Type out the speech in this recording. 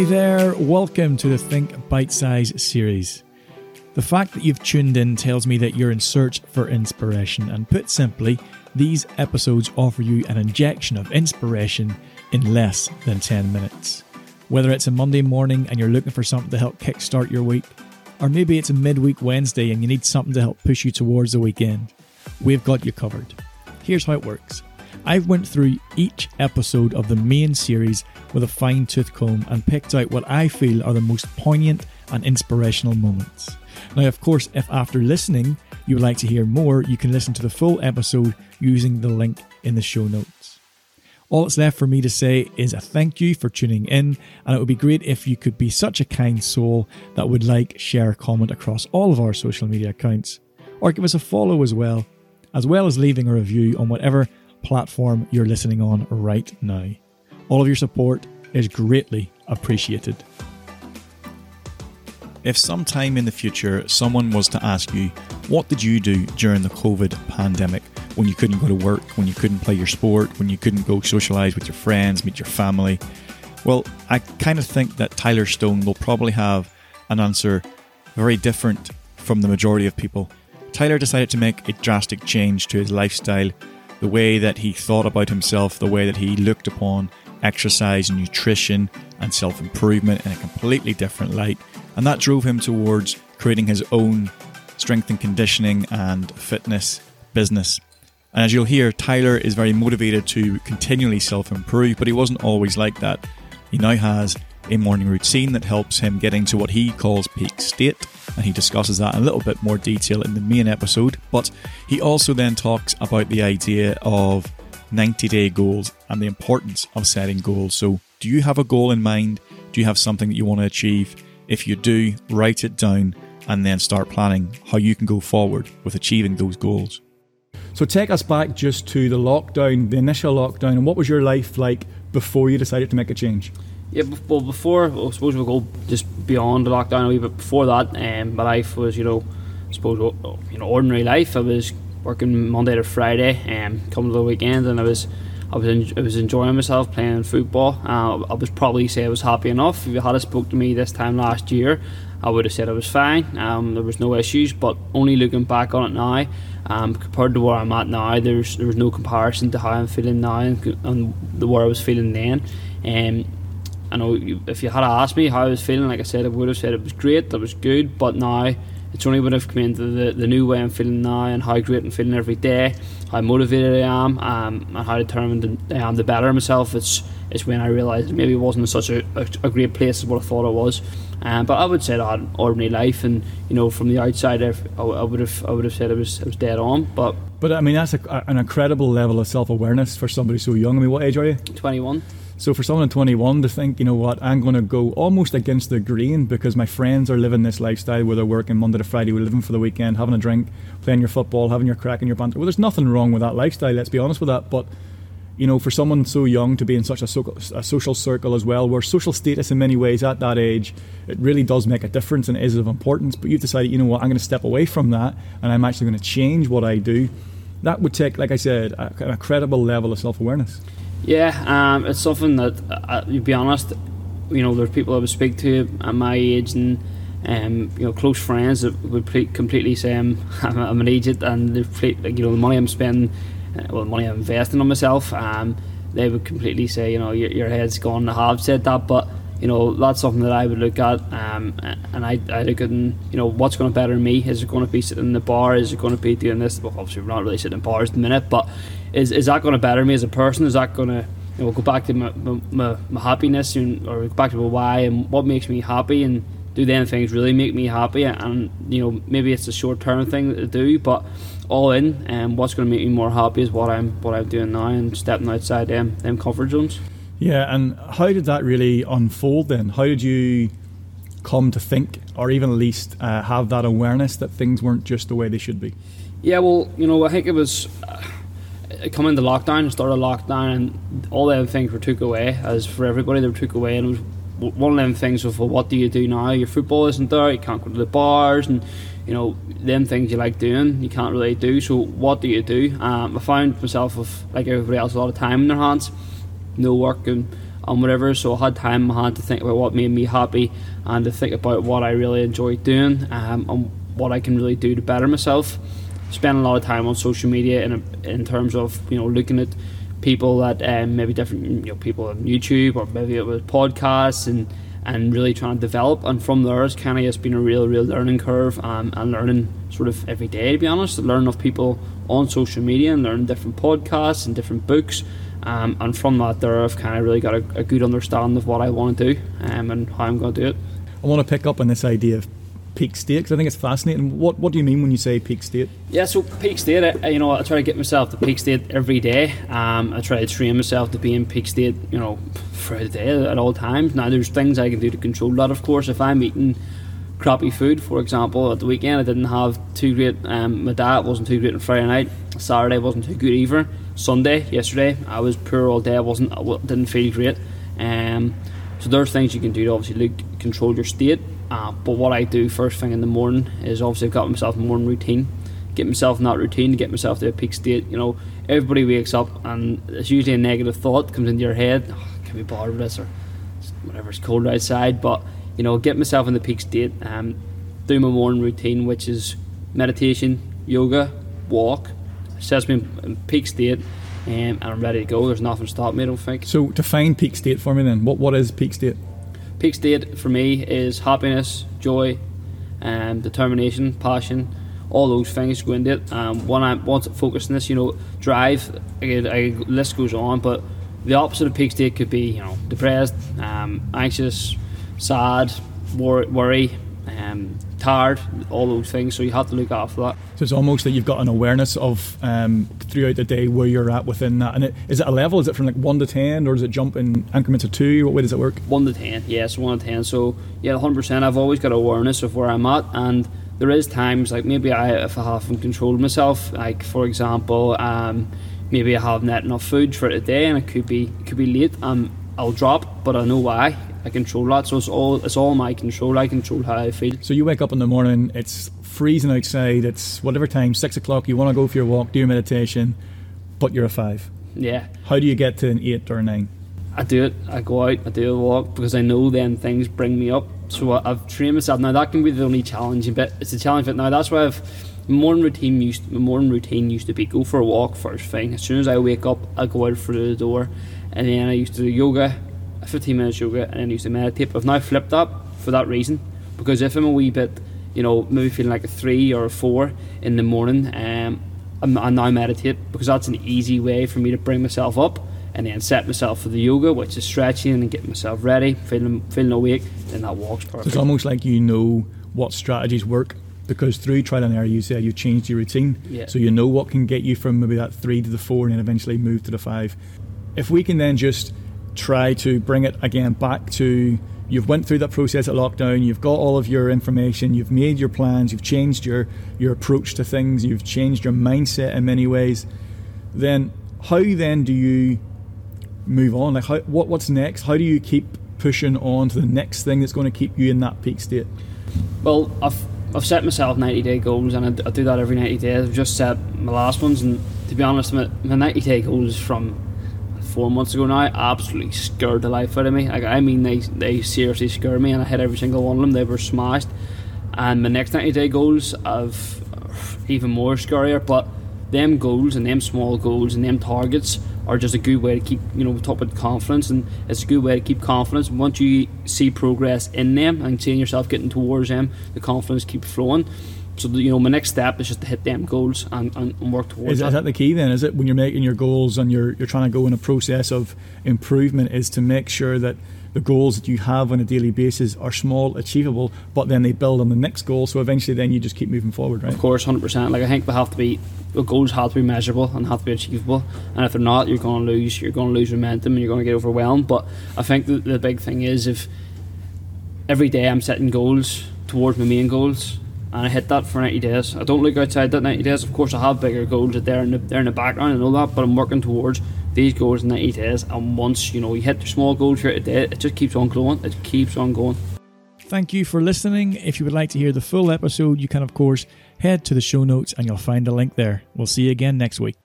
Hi there, welcome to the Think Bite Size series. The fact that you've tuned in tells me that you're in search for inspiration, and put simply, these episodes offer you an injection of inspiration in less than 10 minutes. Whether it's a Monday morning and you're looking for something to help kickstart your week, or maybe it's a midweek Wednesday and you need something to help push you towards the weekend, we've got you covered. Here's how it works. I've went through each episode of the main series with a fine tooth comb and picked out what I feel are the most poignant and inspirational moments. Now, of course, if after listening you would like to hear more, you can listen to the full episode using the link in the show notes. All that's left for me to say is a thank you for tuning in, and it would be great if you could be such a kind soul that would like, share, comment across all of our social media accounts, or give us a follow as well, as well as leaving a review on whatever platform you're listening on right now. All of your support is greatly appreciated. If sometime in the future someone was to ask you, what did you do during the COVID pandemic when you couldn't go to work, when you couldn't play your sport, when you couldn't go socialise with your friends, meet your family? Well, I kind of think that Tyler Stone will probably have an answer very different from the majority of people. Tyler decided to make a drastic change to his lifestyle, the way that he thought about himself, the way that he looked upon exercise, nutrition, and self improvement in a completely different light and that drove him towards creating his own strength and conditioning and fitness business. And as you'll hear, Tyler is very motivated to continually self improve, but he wasn't always like that. He now has a morning routine that helps him get into what he calls peak state, and he discusses that in a little bit more detail in the main episode. But he also then talks about the idea of 90 day goals and the importance of setting goals. So, do you have a goal in mind? Do you have something that you want to achieve? If you do, write it down and then start planning how you can go forward with achieving those goals. So take us back just to the lockdown, the initial lockdown, and what was your life like before you decided to make a change? Yeah, well, before I suppose we'll go just beyond the lockdown a wee bit. Before that, um, my life was you know, I suppose you know, ordinary life. I was working Monday to Friday, and um, coming to the weekend, and I was I was en- I was enjoying myself playing football. Uh, I was probably say I was happy enough. If you had spoke to me this time last year, I would have said I was fine. Um, there was no issues. But only looking back on it now, um, compared to where I'm at now, there's there was no comparison to how I'm feeling now and, and the where I was feeling then. Um, I know if you had asked me how I was feeling, like I said, I would have said it was great, that was good. But now it's only when I've come into the, the new way I'm feeling now and how great I'm feeling every day, how motivated I am, um, and how determined I am to better myself. It's it's when I realised maybe it wasn't such a, a, a, great place as what I thought it was. Um, but I would say that in ordinary life, and you know, from the outside, I, I would have I would have said it was it was dead on. But but I mean, that's a, an incredible level of self awareness for somebody so young. I mean, what age are you? Twenty one. So for someone 21 to think, you know what, I'm going to go almost against the grain because my friends are living this lifestyle where they're working Monday to Friday, we're living for the weekend, having a drink, playing your football, having your crack and your banter. Well, there's nothing wrong with that lifestyle. Let's be honest with that. But you know, for someone so young to be in such a, so- a social circle as well, where social status in many ways at that age, it really does make a difference and is of importance. But you've decided, you know what, I'm going to step away from that and I'm actually going to change what I do. That would take, like I said, a, a credible level of self awareness. Yeah, um, it's something that, uh, to be honest, you know, there's people I would speak to at my age and, um, you know, close friends that would completely say I'm, I'm an agent and you know, the money I'm spending, uh, well, the money I'm investing on myself, um, they would completely say, you know, your, your head's gone. I have said that, but you know that's something that I would look at, um, and I, I look at you know what's going to better me. Is it going to be sitting in the bar? Is it going to be doing this? Well, obviously we're not really sitting in bars at the minute, but is is that going to better me as a person? Is that going to you know go back to my, my, my happiness and, or go back to my why and what makes me happy and do then things really make me happy and you know maybe it's a short term thing to do but all in and um, what's going to make me more happy is what I'm what I'm doing now and stepping outside them them comfort zones. Yeah, and how did that really unfold then? How did you come to think, or even at least uh, have that awareness that things weren't just the way they should be? Yeah, well, you know, I think it was uh, coming to lockdown, started lockdown, and all them things were took away. As for everybody, they were took away, and it was one of them things of, well, what do you do now? Your football isn't there, you can't go to the bars, and you know, them things you like doing, you can't really do. So, what do you do? Um, I found myself with, like everybody else, a lot of time in their hands no work and and whatever. So I had time I had to think about what made me happy and to think about what I really enjoyed doing um, and what I can really do to better myself. Spend a lot of time on social media in a, in terms of you know looking at people that um, maybe different you know people on YouTube or maybe it was podcasts and and really trying to develop. And from there, it's kind of just been a real, real learning curve um, and learning sort of every day, to be honest. Learning of people on social media and learning different podcasts and different books. Um, and from that, there, I've kind of really got a, a, good understanding of what I want to do um, and how I'm going to do it. I want to pick up on this idea of peak state because I think it's fascinating. What what do you mean when you say peak state? Yeah, so peak state, I, you know, I try to get myself to peak state every day. Um, I try to train myself to be in peak state, you know, for the day at all times. Now, there's things I can do to control that, of course. If I'm eating crappy food, for example, at the weekend I didn't have too great. Um, my diet wasn't too great on Friday night. Saturday wasn't too good either. Sunday, yesterday, I was poor all day. I wasn't, I didn't feel great. Um, so there's things you can do to obviously look, control your state. Uh, but what I do first thing in the morning is obviously I've got myself a morning routine. Get myself in that routine, to get myself to a peak state. You know, everybody wakes up and it's usually a negative thought comes into your head. Oh, can be bothered with this or whatever. It's cold outside, but you know, get myself in the peak state. Um, do my morning routine, which is meditation, yoga, walk. Sets me in peak state. And I'm ready to go. There's nothing to stop me, I don't think. So, to define peak state for me then. What What is peak state? Peak state for me is happiness, joy, um, determination, passion, all those things go into it. Um, when I once focused on this, you know, drive. Again, I, list goes on, but the opposite of peak state could be, you know, depressed, um, anxious, sad, wor- worry, um, tired, all those things. So you have to look after that. So it's almost that you've got an awareness of um, throughout the day where you're at within that. And it, is it a level? Is it from like one to ten, or does it jump in increments of two? What way does it work? One to ten, yes, one to ten. So yeah, hundred percent. I've always got awareness of where I'm at, and there is times like maybe I if I haven't controlled myself, like for example, um, maybe I haven't had enough food for the day, and it could be it could be late. Um, I'll drop, but I know why I control that. So it's all it's all my control. I control how I feel. So you wake up in the morning, it's freezing outside, it's whatever time, six o'clock, you want to go for your walk, do your meditation, but you're a five. Yeah. How do you get to an eight or a nine? I do it. I go out. I do a walk because I know then things bring me up. So I've trained myself. Now that can be the only challenging bit. It's a challenge bit. Now that's why I've morning routine used. My morning routine used to be go for a walk first thing. As soon as I wake up, I go out through the door, and then I used to do yoga 15 minutes yoga and then used to meditate. I've now flipped that for that reason because if I'm a wee bit, you know, maybe feeling like a three or a four in the morning, um, I now meditate because that's an easy way for me to bring myself up and then set myself for the yoga, which is stretching and getting myself ready, feeling feeling awake, and that walks perfect. So it's almost like you know what strategies work because through trial and error, you said you changed your routine, yeah. so you know what can get you from maybe that three to the four, and then eventually move to the five. If we can then just try to bring it again back to you've went through that process at lockdown you've got all of your information you've made your plans you've changed your your approach to things you've changed your mindset in many ways then how then do you move on? Like how, what what's next? How do you keep pushing on to the next thing that's going to keep you in that peak state? Well i've I've set myself 90 day goals and I, I do that every 90 days. I've just set my last ones and to be honest, my, my 90 day goals from four months ago now absolutely scared the life out of me. Like, I mean, they they seriously scared me, and I hit every single one of them. They were smashed. And my next 90 day goals have uh, even more scarier, but them goals and them small goals and them targets are just a good way to keep, you know, top about confidence, and it's a good way to keep confidence. Once you see progress in them and seeing yourself getting towards them, the confidence keeps flowing. So you know, my next step is just to hit them goals and, and, and work towards. Is, that. is that the key then? Is it when you're making your goals and you're you're trying to go in a process of improvement? Is to make sure that the goals that you have on a daily basis are small, achievable, but then they build on the next goal. So eventually, then you just keep moving forward, right? Of course, hundred percent. Like I think they have to be the goals have to be measurable and have to be achievable. And if they're not, you're going to lose. You're going to lose momentum and you're going to get overwhelmed. But I think the, the big thing is if every day I'm setting goals towards my main goals and I hit that for 90 days. I don't look outside that 90 days. Of course, I have bigger goals that they're in the, they're in the background. I know that, but I'm working towards these goals in 90 days. And once you know you hit the small goals here today, it just keeps on going. It keeps on going. Thank you for listening. If you would like to hear the full episode, you can of course head to the show notes and you'll find a link there. We'll see you again next week.